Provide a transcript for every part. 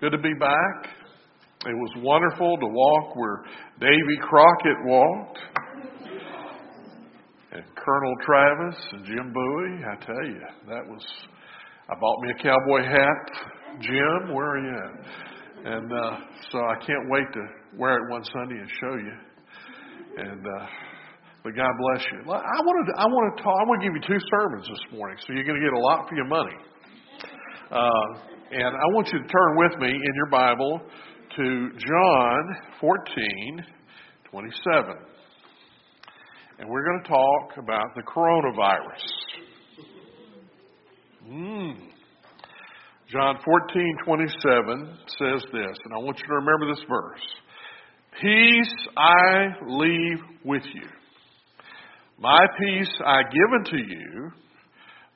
Good to be back. It was wonderful to walk where Davy Crockett walked. And Colonel Travis and Jim Bowie, I tell you, that was, I bought me a cowboy hat. Jim, where are you at? And uh, so I can't wait to wear it one Sunday and show you. And uh, but God bless you. I want to I want to talk. I want to give you two sermons this morning, so you're going to get a lot for your money. Uh, and I want you to turn with me in your Bible to John 14, 27. And we're going to talk about the coronavirus. Mm. John 14, 27 says this, and I want you to remember this verse. Peace I leave with you. My peace I give unto you.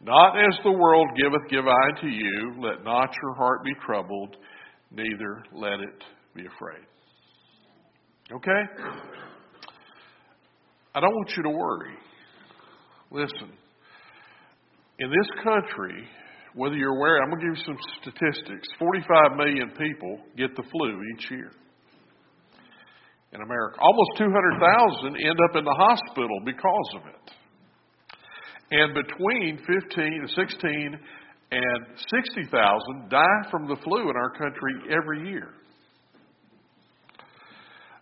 Not as the world giveth, give I to you. Let not your heart be troubled, neither let it be afraid. Okay? I don't want you to worry. Listen, in this country, whether you're aware, I'm going to give you some statistics 45 million people get the flu each year in America. Almost 200,000 end up in the hospital because of it. And between 15, 16 and 60,000 die from the flu in our country every year.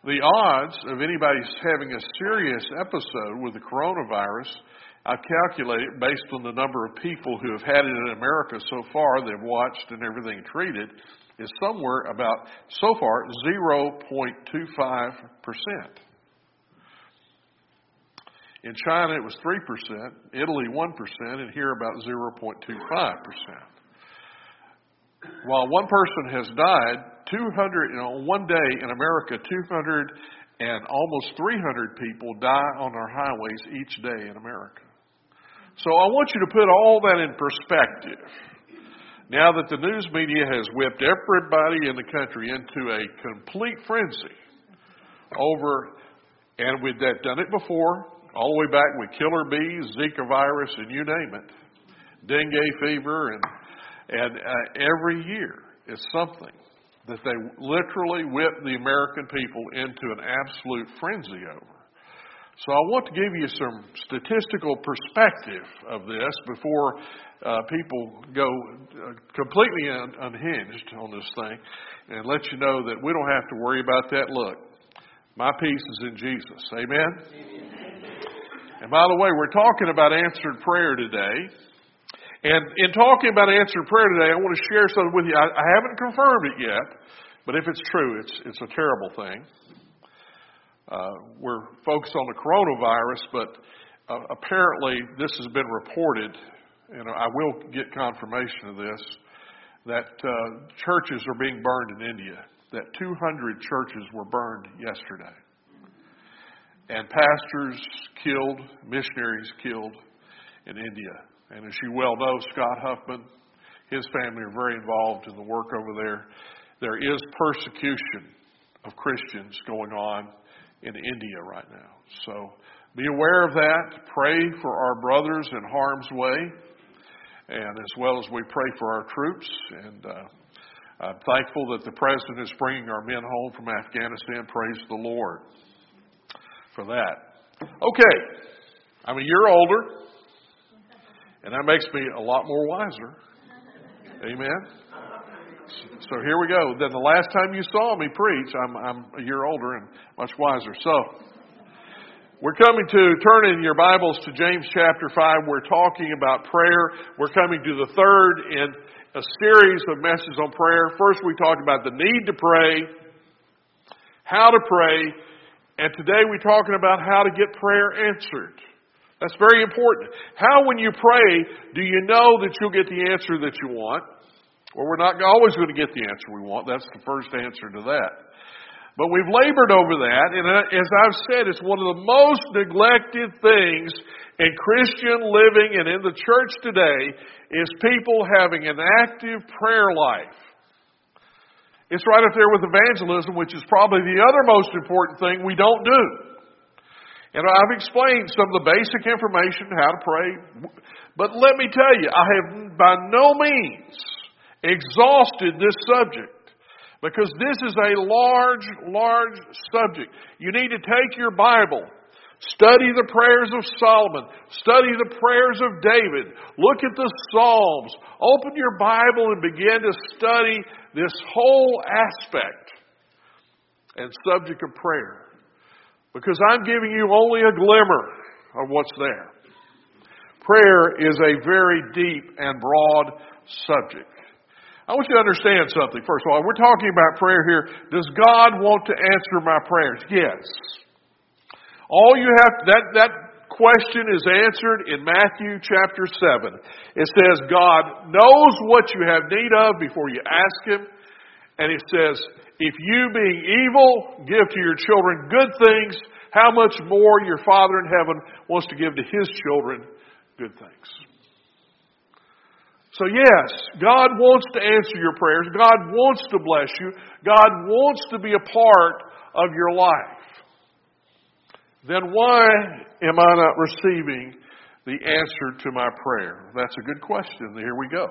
The odds of anybody having a serious episode with the coronavirus, I've calculated based on the number of people who have had it in America so far, they've watched and everything treated, is somewhere about, so far, 0.25%. In China, it was 3%, Italy, 1%, and here about 0.25%. While one person has died, 200, you know, one day in America, 200 and almost 300 people die on our highways each day in America. So I want you to put all that in perspective. Now that the news media has whipped everybody in the country into a complete frenzy over, and we've done it before, all the way back with killer bees, Zika virus, and you name it, dengue fever, and and uh, every year is something that they literally whip the American people into an absolute frenzy over. So I want to give you some statistical perspective of this before uh, people go uh, completely un- unhinged on this thing and let you know that we don't have to worry about that. Look, my peace is in Jesus. Amen? Amen. And by the way, we're talking about answered prayer today. And in talking about answered prayer today, I want to share something with you. I, I haven't confirmed it yet, but if it's true, it's, it's a terrible thing. Uh, we're focused on the coronavirus, but uh, apparently this has been reported, and I will get confirmation of this, that uh, churches are being burned in India, that 200 churches were burned yesterday and pastors killed, missionaries killed in India. And as you well know, Scott Huffman, his family are very involved in the work over there. There is persecution of Christians going on in India right now. So be aware of that. Pray for our brothers in harm's way, and as well as we pray for our troops. And uh, I'm thankful that the president is bringing our men home from Afghanistan. Praise the Lord for that. Okay, I'm a year older, and that makes me a lot more wiser. Amen. So here we go. Then the last time you saw me preach, I'm, I'm a year older and much wiser. So we're coming to turn in your Bibles to James chapter 5. We're talking about prayer. We're coming to the third in a series of messages on prayer. First, we talked about the need to pray, how to pray, and today we're talking about how to get prayer answered. That's very important. How, when you pray, do you know that you'll get the answer that you want? Well, we're not always going to get the answer we want. That's the first answer to that. But we've labored over that, and uh, as I've said, it's one of the most neglected things in Christian living and in the church today is people having an active prayer life. It's right up there with evangelism, which is probably the other most important thing we don't do. And I've explained some of the basic information, how to pray. But let me tell you, I have by no means exhausted this subject. Because this is a large, large subject. You need to take your Bible, study the prayers of Solomon, study the prayers of David, look at the Psalms, open your Bible and begin to study this whole aspect and subject of prayer. Because I'm giving you only a glimmer of what's there. Prayer is a very deep and broad subject. I want you to understand something, first of all. We're talking about prayer here. Does God want to answer my prayers? Yes. All you have, that, that question is answered in Matthew chapter 7. It says, God knows what you have need of before you ask Him. And it says, if you being evil give to your children good things, how much more your Father in heaven wants to give to His children good things. So yes, God wants to answer your prayers. God wants to bless you. God wants to be a part of your life. Then why am I not receiving the answer to my prayer? That's a good question. Here we go.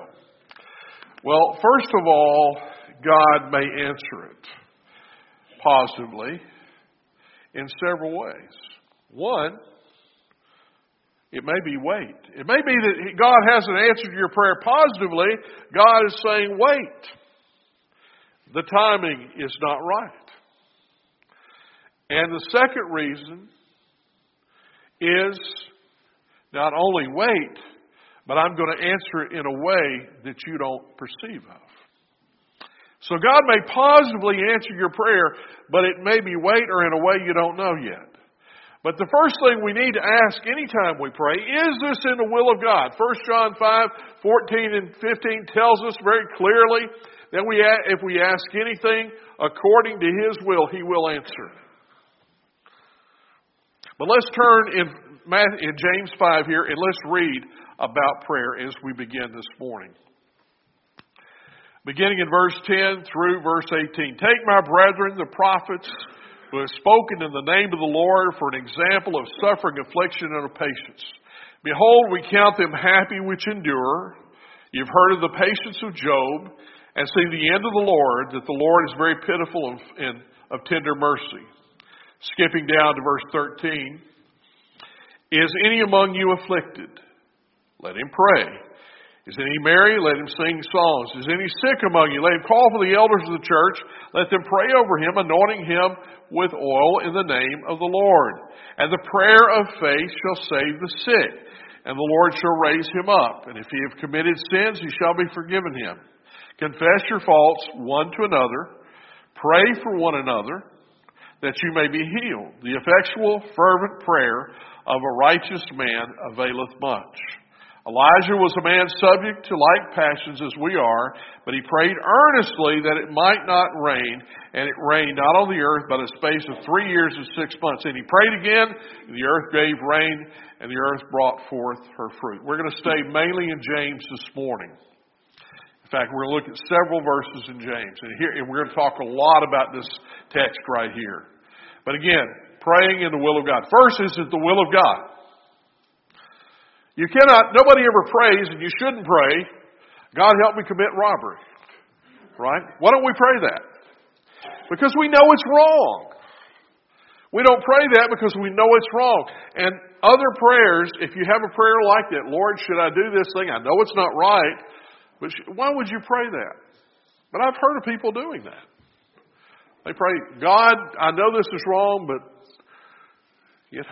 Well, first of all, God may answer it positively in several ways. One, it may be wait. It may be that God hasn't answered your prayer positively. God is saying wait. The timing is not right. And the second reason is not only wait, but I'm going to answer it in a way that you don't perceive of. So God may positively answer your prayer, but it may be wait or in a way you don't know yet. But the first thing we need to ask anytime we pray, is this in the will of God? 1 John 5, 14 and 15 tells us very clearly that we, if we ask anything according to His will, He will answer. But let's turn in, in James 5 here and let's read about prayer as we begin this morning. Beginning in verse 10 through verse 18. Take my brethren, the prophets, who have spoken in the name of the Lord for an example of suffering, affliction, and of patience. Behold, we count them happy which endure. You've heard of the patience of Job, and see the end of the Lord, that the Lord is very pitiful and of tender mercy. Skipping down to verse 13. Is any among you afflicted? Let him pray. Is any merry? Let him sing songs. Is any sick among you? Let him call for the elders of the church. Let them pray over him, anointing him with oil in the name of the Lord. And the prayer of faith shall save the sick, and the Lord shall raise him up. And if he have committed sins, he shall be forgiven him. Confess your faults one to another. Pray for one another, that you may be healed. The effectual, fervent prayer of a righteous man availeth much. Elijah was a man subject to like passions as we are, but he prayed earnestly that it might not rain, and it rained not on the earth, but a space of three years and six months. And he prayed again, and the earth gave rain, and the earth brought forth her fruit. We're going to stay mainly in James this morning. In fact, we're going to look at several verses in James, and here and we're going to talk a lot about this text right here. But again, praying in the will of God. First, is it the will of God? You cannot, nobody ever prays, and you shouldn't pray, God help me commit robbery. Right? Why don't we pray that? Because we know it's wrong. We don't pray that because we know it's wrong. And other prayers, if you have a prayer like that, Lord, should I do this thing? I know it's not right, but why would you pray that? But I've heard of people doing that. They pray, God, I know this is wrong, but you know,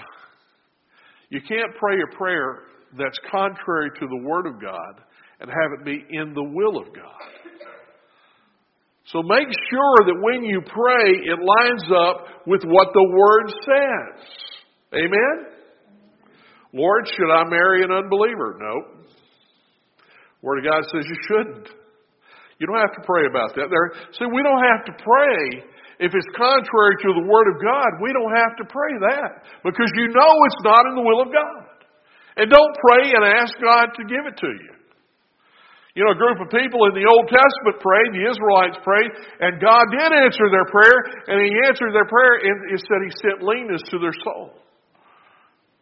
you can't pray a prayer that's contrary to the Word of God and have it be in the will of God. So make sure that when you pray, it lines up with what the Word says. Amen? Lord, should I marry an unbeliever? No. Word of God says you shouldn't. You don't have to pray about that. There, see, we don't have to pray if it's contrary to the Word of God. We don't have to pray that because you know it's not in the will of God. And don't pray and ask God to give it to you. You know, a group of people in the Old Testament prayed, the Israelites prayed, and God did answer their prayer, and He answered their prayer, and it said He sent leanness to their soul.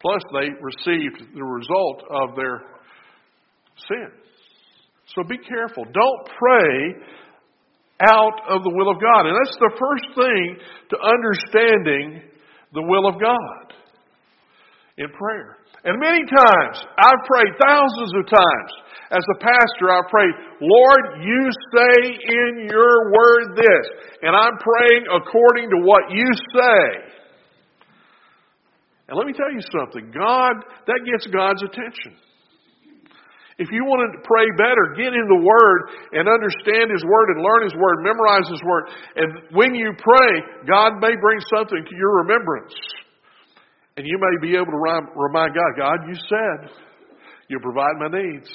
Plus, they received the result of their sin. So be careful. Don't pray out of the will of God. And that's the first thing to understanding the will of God in prayer. And many times, I've prayed thousands of times. As a pastor, I prayed, Lord, you say in your word this. And I'm praying according to what you say. And let me tell you something. God, that gets God's attention. If you want to pray better, get in the Word and understand His Word and learn His Word, memorize His Word. And when you pray, God may bring something to your remembrance. And you may be able to remind God, God, you said you'll provide my needs.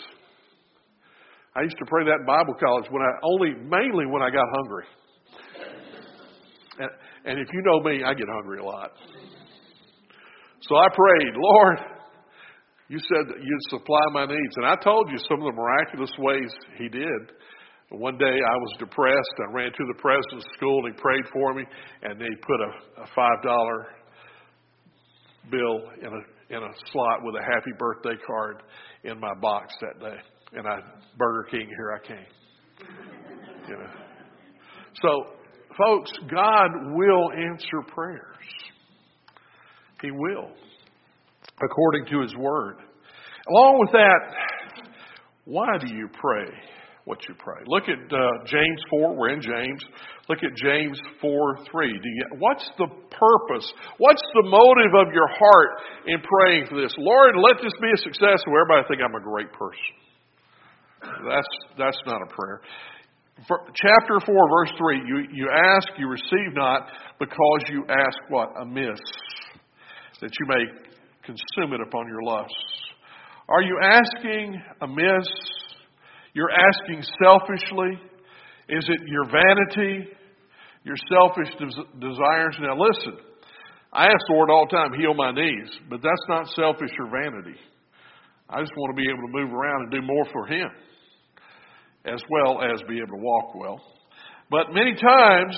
I used to pray that in Bible college when I only mainly when I got hungry. And, and if you know me, I get hungry a lot. So I prayed, Lord, you said that you'd supply my needs. And I told you some of the miraculous ways He did. One day I was depressed. I ran to the president's school and he prayed for me, and they put a, a five dollar bill in a in a slot with a happy birthday card in my box that day. And I Burger King, here I came. You know. So, folks, God will answer prayers. He will, according to His Word. Along with that, why do you pray what you pray? Look at uh, James 4. We're in James. Look at James 4 3. Do you, what's the purpose? What's the motive of your heart in praying for this? Lord, let this be a success so everybody think I'm a great person. That's, that's not a prayer. For, chapter 4, verse 3 you, you ask, you receive not, because you ask what? Amiss, that you may consume it upon your lusts. Are you asking amiss? You're asking selfishly? Is it your vanity, your selfish des- desires? Now listen, I ask the Lord all the time, heal my knees, but that's not selfish or vanity. I just want to be able to move around and do more for Him, as well as be able to walk well. But many times,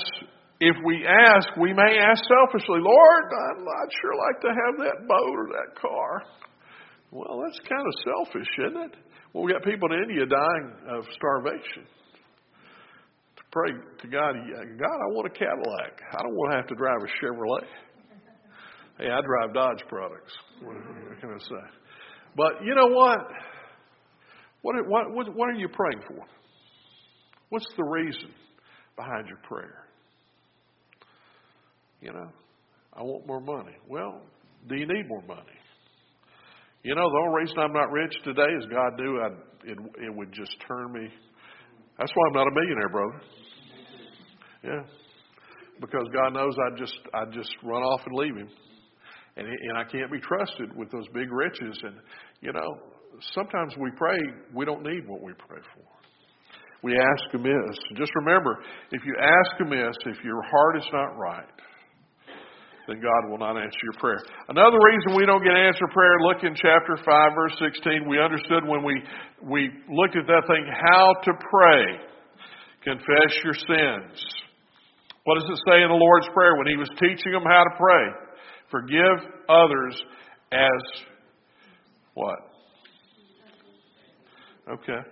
if we ask, we may ask selfishly, Lord, I'd, I'd sure like to have that boat or that car. Well, that's kind of selfish, isn't it? Well, we got people in India dying of starvation To pray to God, God, I want a Cadillac. I don't want to have to drive a Chevrolet. Hey, I drive Dodge products. What, can I say? But you know what? What, what, what are you praying for? What's the reason behind your prayer? You know, I want more money. Well, do you need more money? You know, the only reason I'm not rich today is God knew I'd, it, it would just turn me. That's why I'm not a millionaire, brother. Yeah. Because God knows I'd just I'd just run off and leave him. And and I can't be trusted with those big riches and you know, sometimes we pray we don't need what we pray for. We ask amiss. Just remember, if you ask amiss, if your heart is not right, then God will not answer your prayer. Another reason we don't get answered prayer, look in chapter 5, verse 16. We understood when we, we looked at that thing, how to pray. Confess your sins. What does it say in the Lord's Prayer when He was teaching them how to pray? Forgive others as what? Okay.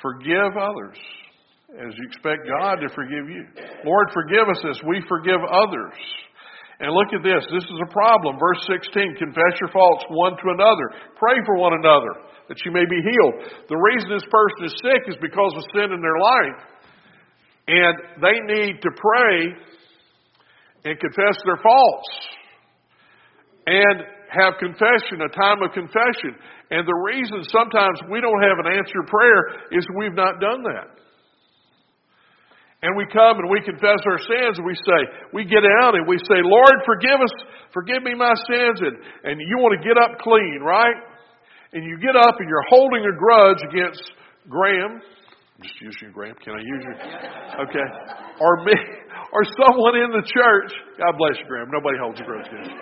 Forgive others as you expect God to forgive you. Lord, forgive us as we forgive others. And look at this. This is a problem. Verse 16 Confess your faults one to another. Pray for one another that you may be healed. The reason this person is sick is because of sin in their life. And they need to pray and confess their faults and have confession, a time of confession. And the reason sometimes we don't have an answered prayer is we've not done that. And we come and we confess our sins and we say, we get out and we say, Lord, forgive us, forgive me my sins. And, and you want to get up clean, right? And you get up and you're holding a grudge against Graham I'm just using Graham. Can I use you? Okay. Or me, or someone in the church. God bless you, Graham. Nobody holds a grudge against you.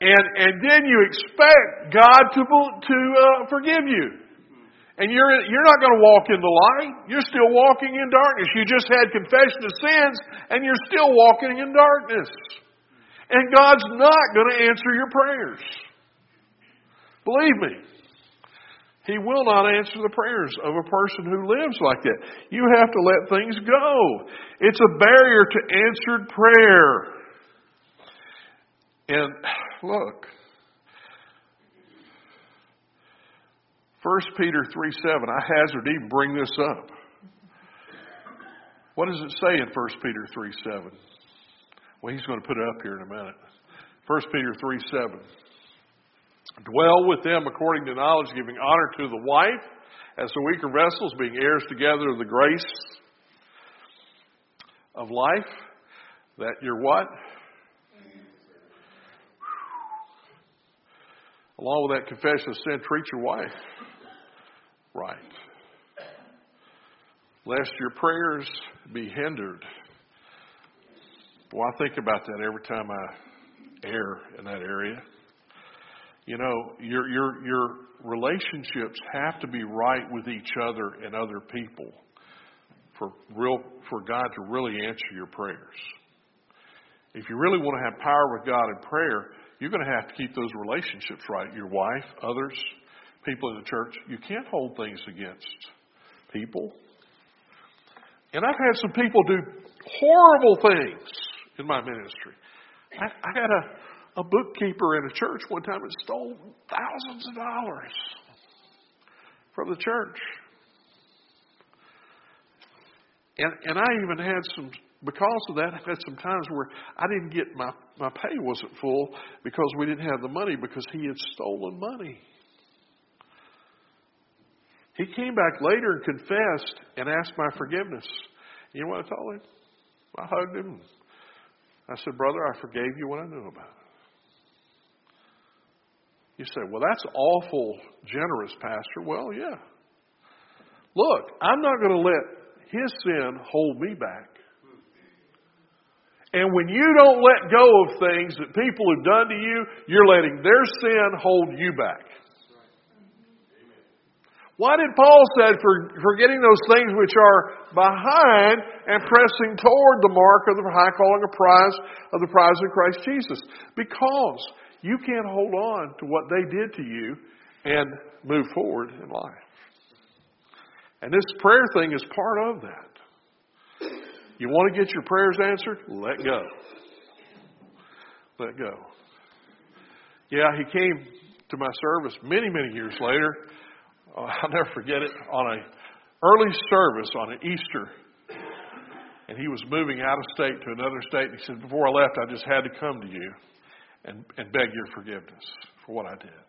And and then you expect God to to uh, forgive you. And you're you're not going to walk in the light. You're still walking in darkness. You just had confession of sins, and you're still walking in darkness. And God's not going to answer your prayers. Believe me. He will not answer the prayers of a person who lives like that. You have to let things go. It's a barrier to answered prayer. And look, 1 Peter 3 7, I hazard even bring this up. What does it say in 1 Peter 3 7? Well, he's going to put it up here in a minute. 1 Peter 3 7. Dwell with them according to knowledge, giving honor to the wife as the weaker vessels, being heirs together of the grace of life. That you're what? Along with that confession of sin, treat your wife right. Lest your prayers be hindered. Well, I think about that every time I err in that area. You know, your your your relationships have to be right with each other and other people for real for God to really answer your prayers. If you really want to have power with God in prayer, you're going to have to keep those relationships right. Your wife, others, people in the church. You can't hold things against people. And I've had some people do horrible things in my ministry. I, I had a a bookkeeper in a church one time that stole thousands of dollars from the church. And and I even had some because of that, I had some times where I didn't get my, my pay wasn't full because we didn't have the money because he had stolen money. He came back later and confessed and asked my forgiveness. You know what I told him? I hugged him. I said, Brother, I forgave you what I knew about it. You say, well, that's awful generous, Pastor. Well, yeah. Look, I'm not going to let his sin hold me back. And when you don't let go of things that people have done to you, you're letting their sin hold you back. Why did Paul say, for forgetting those things which are behind and pressing toward the mark of the high calling of prize of the prize of Christ Jesus? Because you can't hold on to what they did to you and move forward in life. And this prayer thing is part of that. You want to get your prayers answered? Let go. Let go. Yeah, he came to my service many, many years later. Uh, I'll never forget it on a early service on an Easter. And he was moving out of state to another state. And he said, Before I left, I just had to come to you and, and beg your forgiveness for what I did.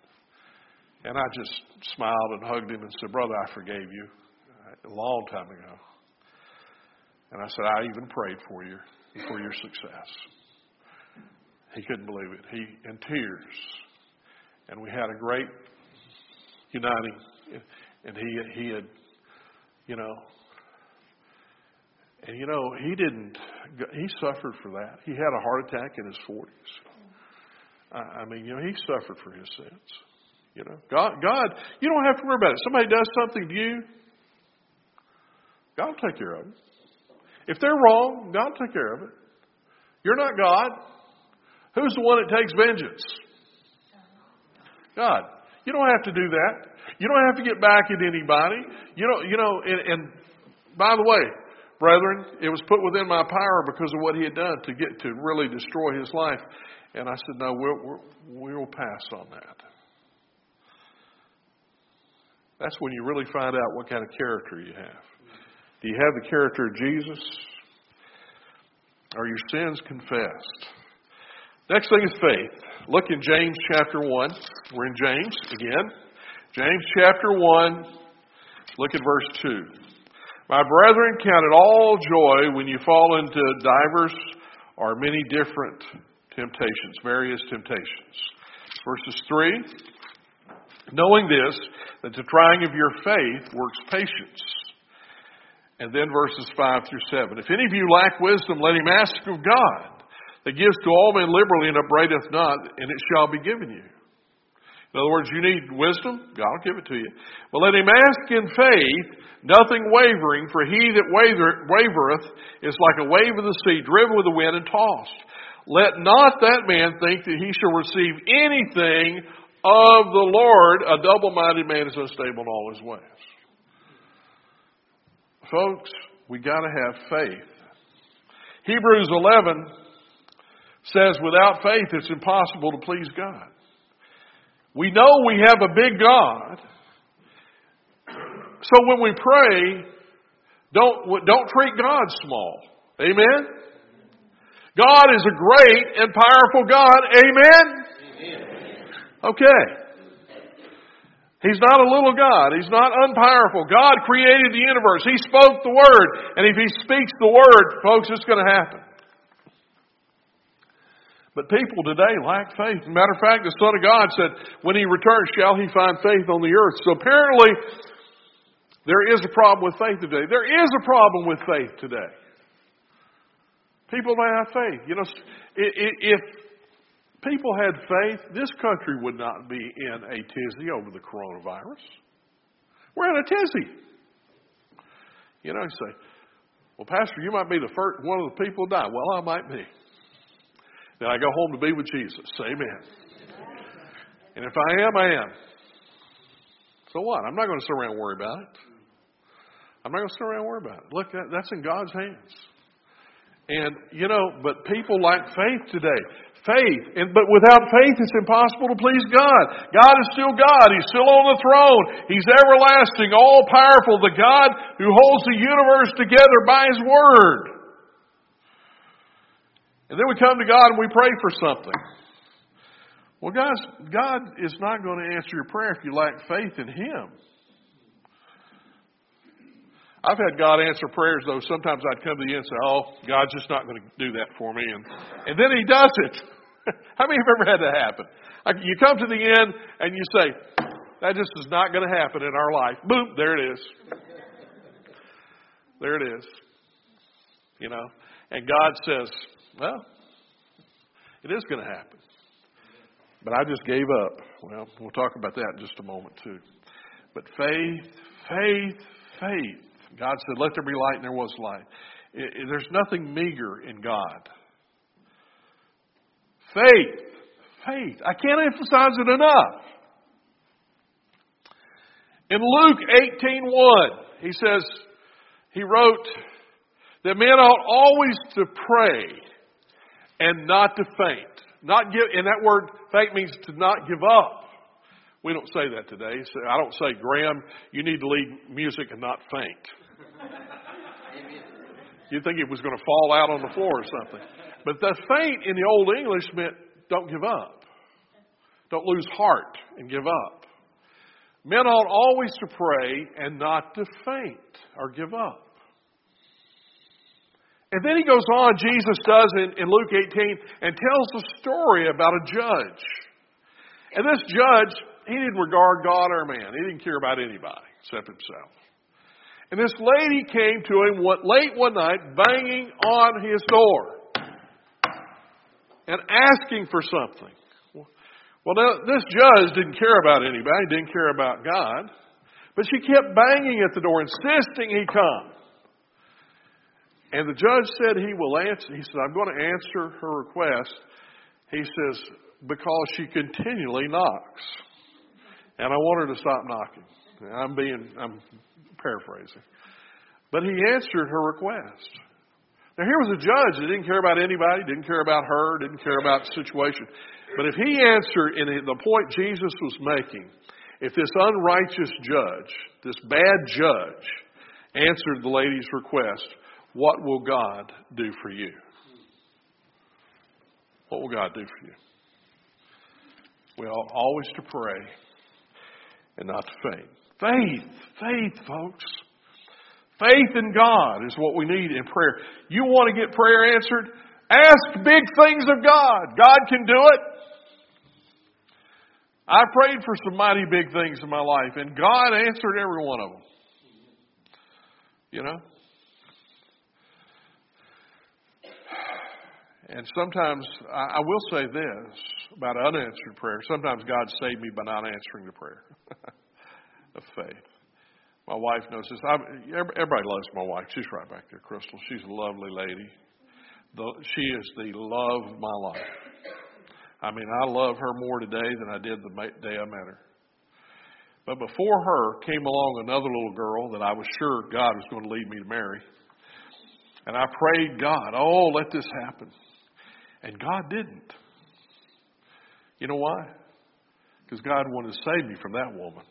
And I just smiled and hugged him and said, Brother, I forgave you a long time ago. And I said, I even prayed for you for your success. He couldn't believe it. He in tears. And we had a great uniting and he he had you know and you know he didn't he suffered for that. He had a heart attack in his 40s. I mean, you know, he suffered for his sins. You know, God, God, you don't have to worry about it. Somebody does something to you, God will take care of it. If they're wrong, God will take care of it. You're not God. Who's the one that takes vengeance? God. You don't have to do that. You don't have to get back at anybody. You don't, you know, and, and by the way, brethren, it was put within my power because of what he had done to get to really destroy his life. And I said, no, we'll, we'll pass on that. That's when you really find out what kind of character you have. Do you have the character of Jesus? Are your sins confessed? Next thing is faith. Look in James chapter 1. We're in James again. James chapter 1. Look at verse 2. My brethren, count it all joy when you fall into divers or many different temptations, various temptations. Verses 3 Knowing this, that the trying of your faith works patience. And then verses 5 through 7. If any of you lack wisdom, let him ask of God, that gives to all men liberally and upbraideth not, and it shall be given you. In other words, you need wisdom, God will give it to you. But let him ask in faith, nothing wavering, for he that wavereth is like a wave of the sea, driven with the wind and tossed. Let not that man think that he shall receive anything of the Lord, a double minded man is unstable in all his ways. Folks, we got to have faith. Hebrews 11 says, without faith, it's impossible to please God. We know we have a big God. So when we pray, don't, don't treat God small. Amen? God is a great and powerful God. Amen? Okay. He's not a little God. He's not unpowerful. God created the universe. He spoke the Word. And if He speaks the Word, folks, it's going to happen. But people today lack faith. matter of fact, the Son of God said, when He returns, shall He find faith on the earth? So apparently, there is a problem with faith today. There is a problem with faith today. People don't have faith. You know, if people had faith, this country would not be in a tizzy over the coronavirus. We're in a tizzy. You know, you say, well, Pastor, you might be the first one of the people to die. Well, I might be. Then I go home to be with Jesus. Amen. And if I am, I am. So what? I'm not going to sit around and worry about it. I'm not going to sit around and worry about it. Look, that's in God's hands. And, you know, but people lack faith today. Faith. And, but without faith, it's impossible to please God. God is still God. He's still on the throne. He's everlasting, all powerful, the God who holds the universe together by His Word. And then we come to God and we pray for something. Well, guys, God is not going to answer your prayer if you lack faith in Him. I've had God answer prayers, though sometimes I'd come to the end and say, Oh, God's just not going to do that for me. And, and then He does it. How many have ever had that happen? You come to the end and you say, That just is not going to happen in our life. Boom, there it is. There it is. You know? And God says, Well, it is going to happen. But I just gave up. Well, we'll talk about that in just a moment, too. But faith, faith, faith God said, Let there be light, and there was light. It, it, there's nothing meager in God. Faith. Faith. I can't emphasize it enough. In Luke 18:1, he says, he wrote that men ought always to pray and not to faint. Not give, and that word faint means to not give up. We don't say that today. I don't say, Graham, you need to lead music and not faint. You'd think it was going to fall out on the floor or something. But the faint in the Old English meant don't give up. Don't lose heart and give up. Men ought always to pray and not to faint or give up. And then he goes on, Jesus does in, in Luke 18, and tells a story about a judge. And this judge, he didn't regard God or man. He didn't care about anybody except himself. And this lady came to him late one night, banging on his door and asking for something. Well, now, this judge didn't care about anybody, didn't care about God, but she kept banging at the door, insisting he come. And the judge said he will answer. He said, I'm going to answer her request. He says, because she continually knocks. And I want her to stop knocking. I'm being, I'm paraphrasing. But he answered her request. Now, here was a judge that didn't care about anybody, didn't care about her, didn't care about the situation. But if he answered, in the point Jesus was making, if this unrighteous judge, this bad judge, answered the lady's request, what will God do for you? What will God do for you? We ought always to pray and not to faint. Faith, faith, folks. Faith in God is what we need in prayer. You want to get prayer answered? Ask big things of God. God can do it. I prayed for some mighty big things in my life, and God answered every one of them. You know? And sometimes, I will say this about unanswered prayer. Sometimes God saved me by not answering the prayer. of faith. My wife knows this. I, everybody loves my wife. She's right back there, Crystal. She's a lovely lady. The, she is the love of my life. I mean, I love her more today than I did the day I met her. But before her came along another little girl that I was sure God was going to lead me to marry. And I prayed God, oh, let this happen. And God didn't. You know why? Because God wanted to save me from that woman.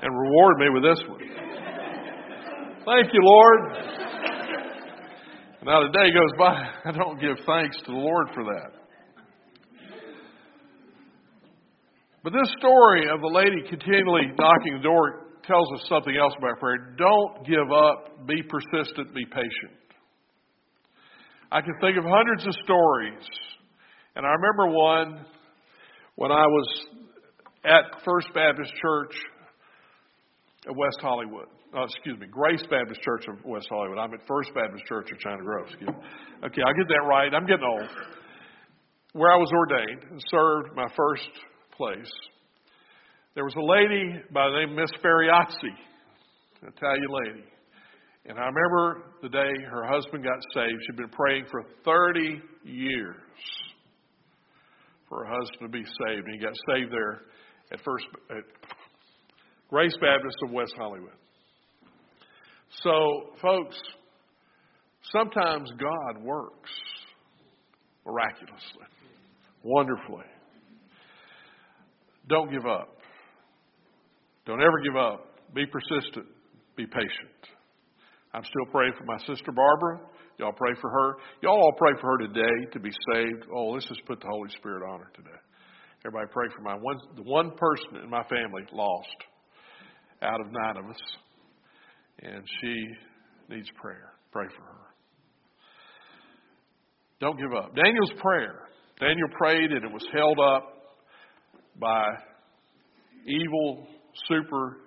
and reward me with this one. Thank you, Lord. Now the day goes by, I don't give thanks to the Lord for that. But this story of the lady continually knocking the door tells us something else about prayer. Don't give up, be persistent, be patient. I can think of hundreds of stories. And I remember one when I was at First Baptist Church of West Hollywood. Oh, excuse me, Grace Baptist Church of West Hollywood. I'm at First Baptist Church of China Grove. Excuse me. Okay, I get that right. I'm getting old. Where I was ordained and served my first place. There was a lady by the name of Miss Fariazzi, an Italian lady. And I remember the day her husband got saved. She'd been praying for 30 years for her husband to be saved. And he got saved there at First at Grace Baptist of West Hollywood. So, folks, sometimes God works miraculously, wonderfully. Don't give up. Don't ever give up. Be persistent. Be patient. I'm still praying for my sister Barbara. Y'all pray for her. Y'all all pray for her today to be saved. Oh, let's just put the Holy Spirit on her today. Everybody pray for my one, the one person in my family lost out of nine of us, and she needs prayer. Pray for her. Don't give up. Daniel's prayer. Daniel prayed, and it was held up by evil, super,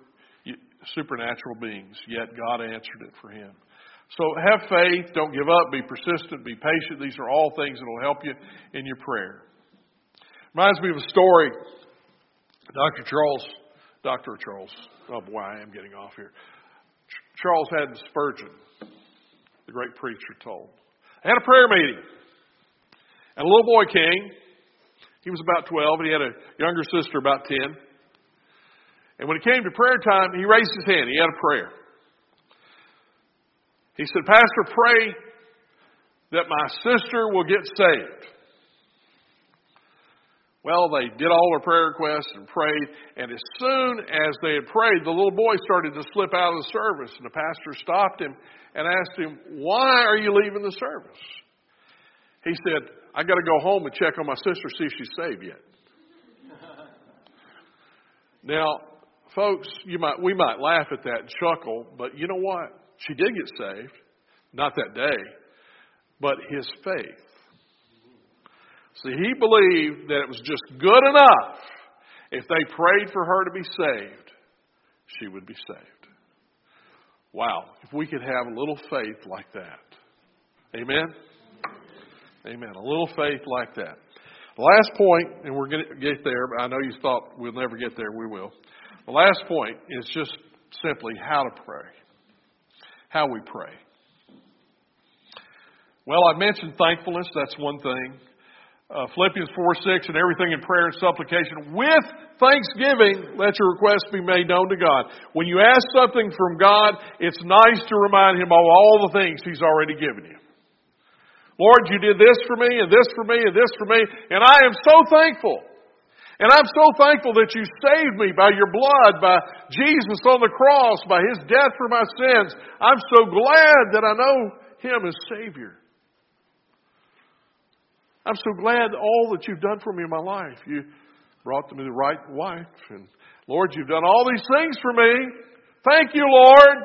supernatural beings. Yet God answered it for him. So have faith. Don't give up. Be persistent. Be patient. These are all things that will help you in your prayer. Reminds me of a story. Dr. Charles, Dr. Charles, oh boy, I am getting off here. Charles Haddon Spurgeon, the great preacher, told. I had a prayer meeting. And a little boy came. He was about 12, and he had a younger sister about 10. And when it came to prayer time, he raised his hand. He had a prayer. He said, Pastor, pray that my sister will get saved. Well, they did all their prayer requests and prayed, and as soon as they had prayed, the little boy started to slip out of the service, and the pastor stopped him and asked him, Why are you leaving the service? He said, I got to go home and check on my sister, see if she's saved yet. now, folks, you might we might laugh at that and chuckle, but you know what? She did get saved, not that day, but his faith See, he believed that it was just good enough if they prayed for her to be saved, she would be saved. Wow, if we could have a little faith like that. Amen? Amen. A little faith like that. Last point, and we're going to get there, but I know you thought we'll never get there. We will. The last point is just simply how to pray. How we pray. Well, I mentioned thankfulness. That's one thing uh, Philippians 4 6, and everything in prayer and supplication with thanksgiving, let your requests be made known to God. When you ask something from God, it's nice to remind Him of all the things He's already given you. Lord, you did this for me, and this for me, and this for me, and I am so thankful. And I'm so thankful that you saved me by your blood, by Jesus on the cross, by His death for my sins. I'm so glad that I know Him as Savior. I'm so glad all that you've done for me in my life. You brought me the right wife. And Lord, you've done all these things for me. Thank you, Lord.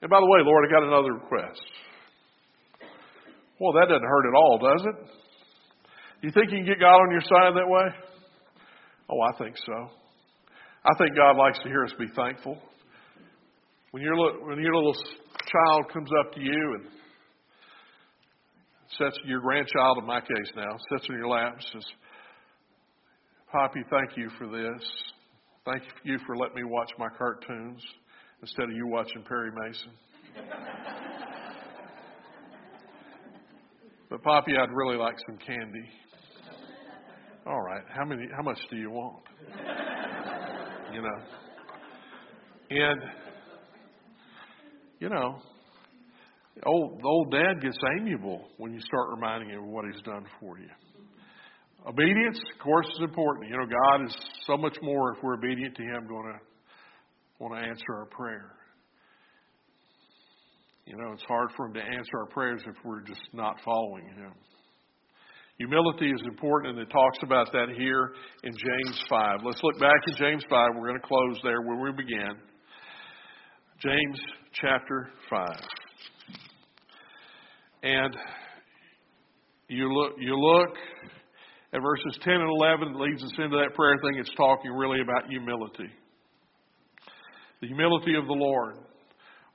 And by the way, Lord, I got another request. Well, that doesn't hurt at all, does it? You think you can get God on your side that way? Oh, I think so. I think God likes to hear us be thankful. When your, when your little child comes up to you and sits your grandchild in my case now sits on your lap and says, Poppy, thank you for this. Thank you for letting me watch my cartoons instead of you watching Perry Mason. But Poppy, I'd really like some candy. All right, how many? How much do you want? You know, and you know, old old dad gets amiable when you start reminding him of what he's done for you. Obedience, of course, is important. You know, God is so much more if we're obedient to Him, going to want to answer our prayer. You know, it's hard for Him to answer our prayers if we're just not following Him. Humility is important, and it talks about that here in James 5. Let's look back in James 5. We're going to close there where we began. James chapter 5. And you look, you look at verses 10 and 11, it leads us into that prayer thing. It's talking really about humility. The humility of the Lord.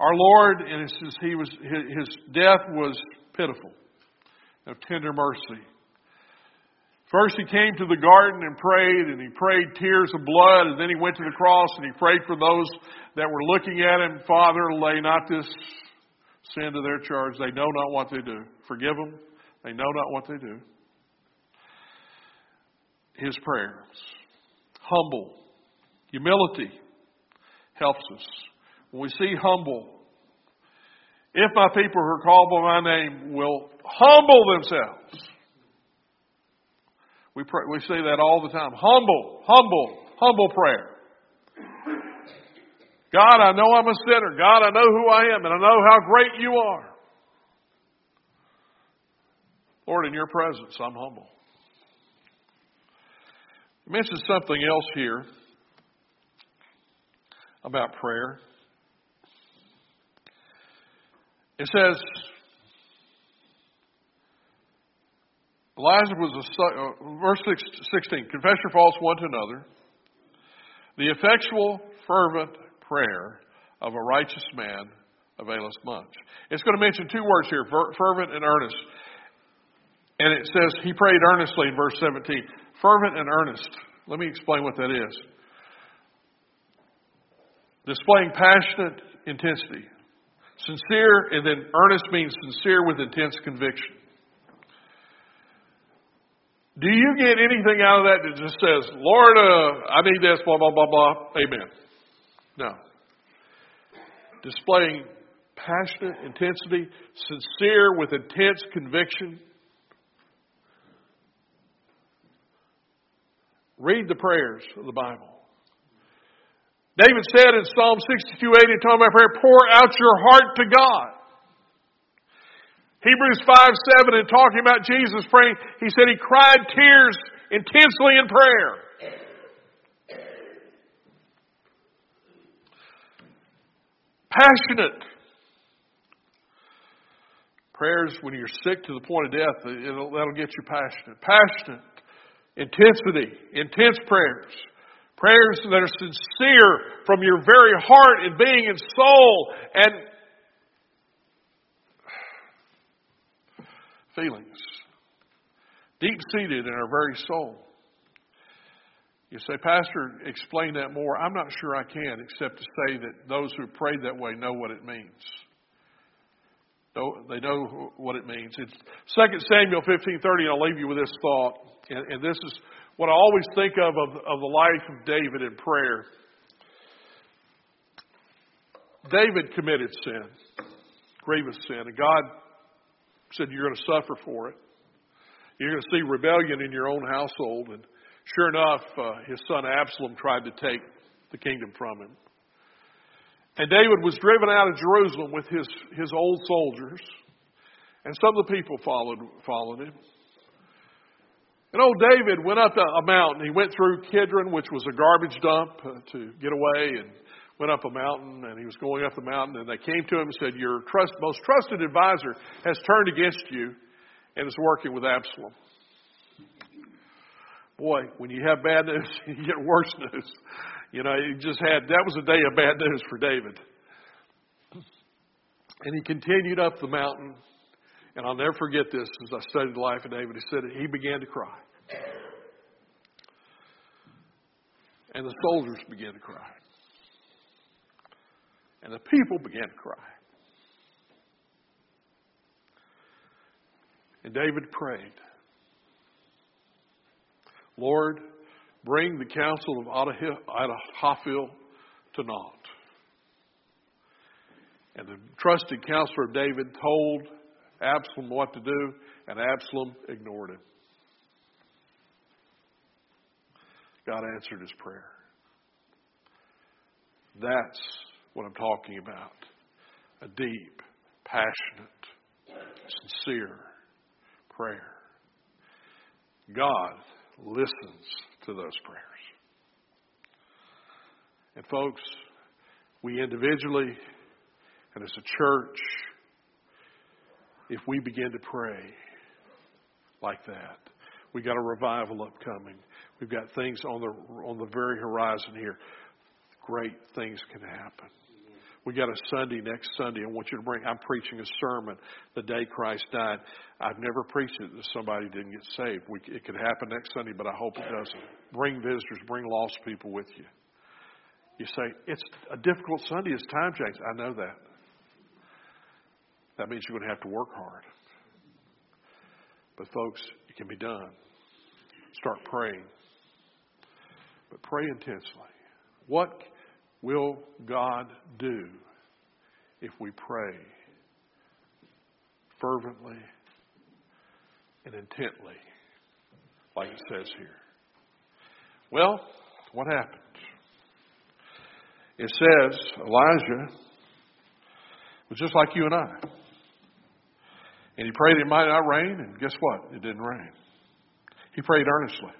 Our Lord, and it says he was, his death was pitiful, of tender mercy. First, he came to the garden and prayed, and he prayed tears of blood, and then he went to the cross and he prayed for those that were looking at him. Father, lay not this sin to their charge. They know not what they do. Forgive them. They know not what they do. His prayers. Humble. Humility helps us. When we see humble, if my people who are called by my name will humble themselves we pray, we say that all the time. Humble, humble, humble prayer. God, I know I'm a sinner. God, I know who I am, and I know how great you are. Lord, in your presence, I'm humble. He mentions something else here about prayer. It says, Elijah was a, uh, verse 16, confess your faults one to another. The effectual, fervent prayer of a righteous man availeth much. It's going to mention two words here, fervent and earnest. And it says he prayed earnestly in verse 17. Fervent and earnest. Let me explain what that is. Displaying passionate intensity. Sincere, and then earnest means sincere with intense conviction. Do you get anything out of that that just says, Lord, uh, I need this, blah, blah, blah, blah, amen? No. Displaying passionate intensity, sincere with intense conviction. Read the prayers of the Bible. David said in Psalm 62 8, in talking about prayer, pour out your heart to God. Hebrews 5 7, in talking about Jesus praying, he said he cried tears intensely in prayer. Passionate. Prayers when you're sick to the point of death, that'll get you passionate. Passionate. Intensity. Intense prayers. Prayers that are sincere from your very heart and being and soul and feelings, deep seated in our very soul. You say, Pastor, explain that more. I'm not sure I can, except to say that those who pray that way know what it means. They know what it means. It's 2 Samuel 15:30, and I'll leave you with this thought. And, and this is what I always think of, of of the life of David in prayer. David committed sin, grievous sin, and God said, You're going to suffer for it. You're going to see rebellion in your own household. And sure enough, uh, his son Absalom tried to take the kingdom from him. And David was driven out of Jerusalem with his, his old soldiers. And some of the people followed, followed him. And old David went up a mountain. He went through Kidron, which was a garbage dump, uh, to get away. And went up a mountain and he was going up the mountain and they came to him and said, Your trust, most trusted advisor has turned against you and is working with Absalom. Boy, when you have bad news, you get worse news. You know, he just had, that was a day of bad news for David. And he continued up the mountain. And I'll never forget this as I studied the life of David. He said he began to cry. And the soldiers began to cry. And the people began to cry. And David prayed, Lord, bring the counsel of Ahithophel to naught. And the trusted counselor of David told Absalom what to do, and Absalom ignored him. God answered his prayer. That's what I'm talking about. A deep, passionate, sincere prayer. God listens to those prayers. And folks, we individually and as a church, if we begin to pray like that, we got a revival upcoming. We've got things on the on the very horizon here. Great things can happen. We got a Sunday next Sunday. I want you to bring. I'm preaching a sermon the day Christ died. I've never preached it that somebody didn't get saved. We, it could happen next Sunday, but I hope it doesn't. Bring visitors. Bring lost people with you. You say it's a difficult Sunday. It's time change. I know that. That means you're going to have to work hard. But folks, it can be done. Start praying. But pray intensely. What will God do if we pray fervently and intently, like it says here? Well, what happened? It says Elijah was just like you and I. And he prayed it might not rain, and guess what? It didn't rain. He prayed earnestly,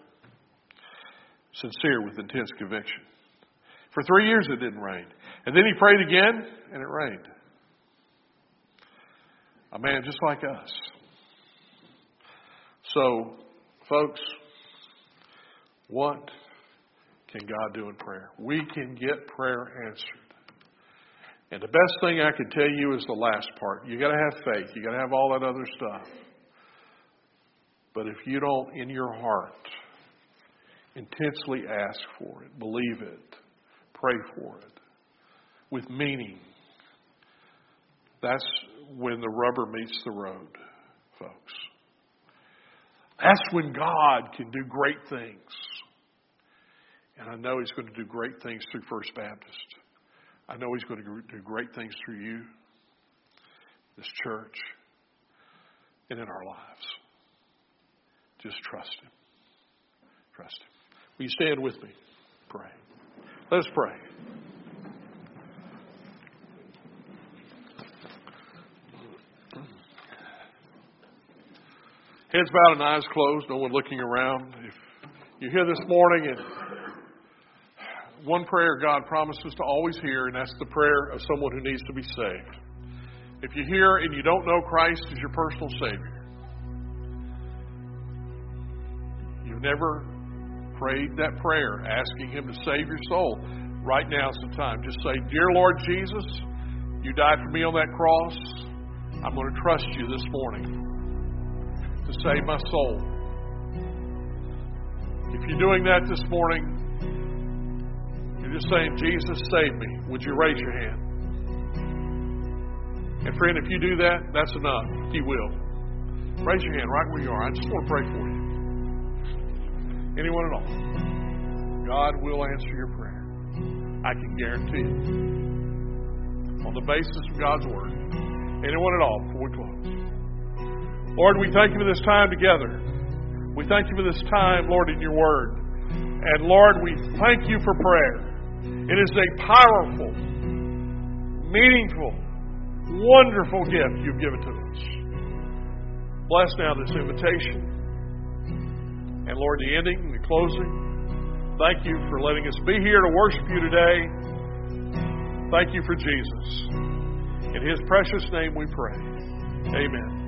sincere with intense conviction. For three years it didn't rain. And then he prayed again, and it rained. A man just like us. So, folks, what can God do in prayer? We can get prayer answered. And the best thing I can tell you is the last part. You got to have faith. You got to have all that other stuff. But if you don't, in your heart, intensely ask for it, believe it, pray for it, with meaning, that's when the rubber meets the road, folks. That's when God can do great things. And I know He's going to do great things through First Baptist. I know He's going to do great things through you, this church, and in our lives. Just trust Him. Trust Him. Will you stand with me? Pray. Let us pray. Heads bowed and eyes closed, no one looking around. If you're here this morning and one prayer God promises to always hear, and that's the prayer of someone who needs to be saved. If you're here and you don't know Christ as your personal Savior, you've never prayed that prayer asking Him to save your soul, right now is the time. Just say, Dear Lord Jesus, you died for me on that cross. I'm going to trust you this morning to save my soul. If you're doing that this morning, you're just saying, Jesus, save me, would you raise your hand? And friend, if you do that, that's enough. He will. Raise your hand right where you are. I just want to pray for you. Anyone at all. God will answer your prayer. I can guarantee it. On the basis of God's Word. Anyone at all before we close. Lord, we thank you for this time together. We thank you for this time, Lord, in your Word. And Lord, we thank you for prayer. It is a powerful, meaningful, wonderful gift you've given to us. Bless now this invitation. And Lord, the ending, the closing. Thank you for letting us be here to worship you today. Thank you for Jesus. In his precious name we pray. Amen.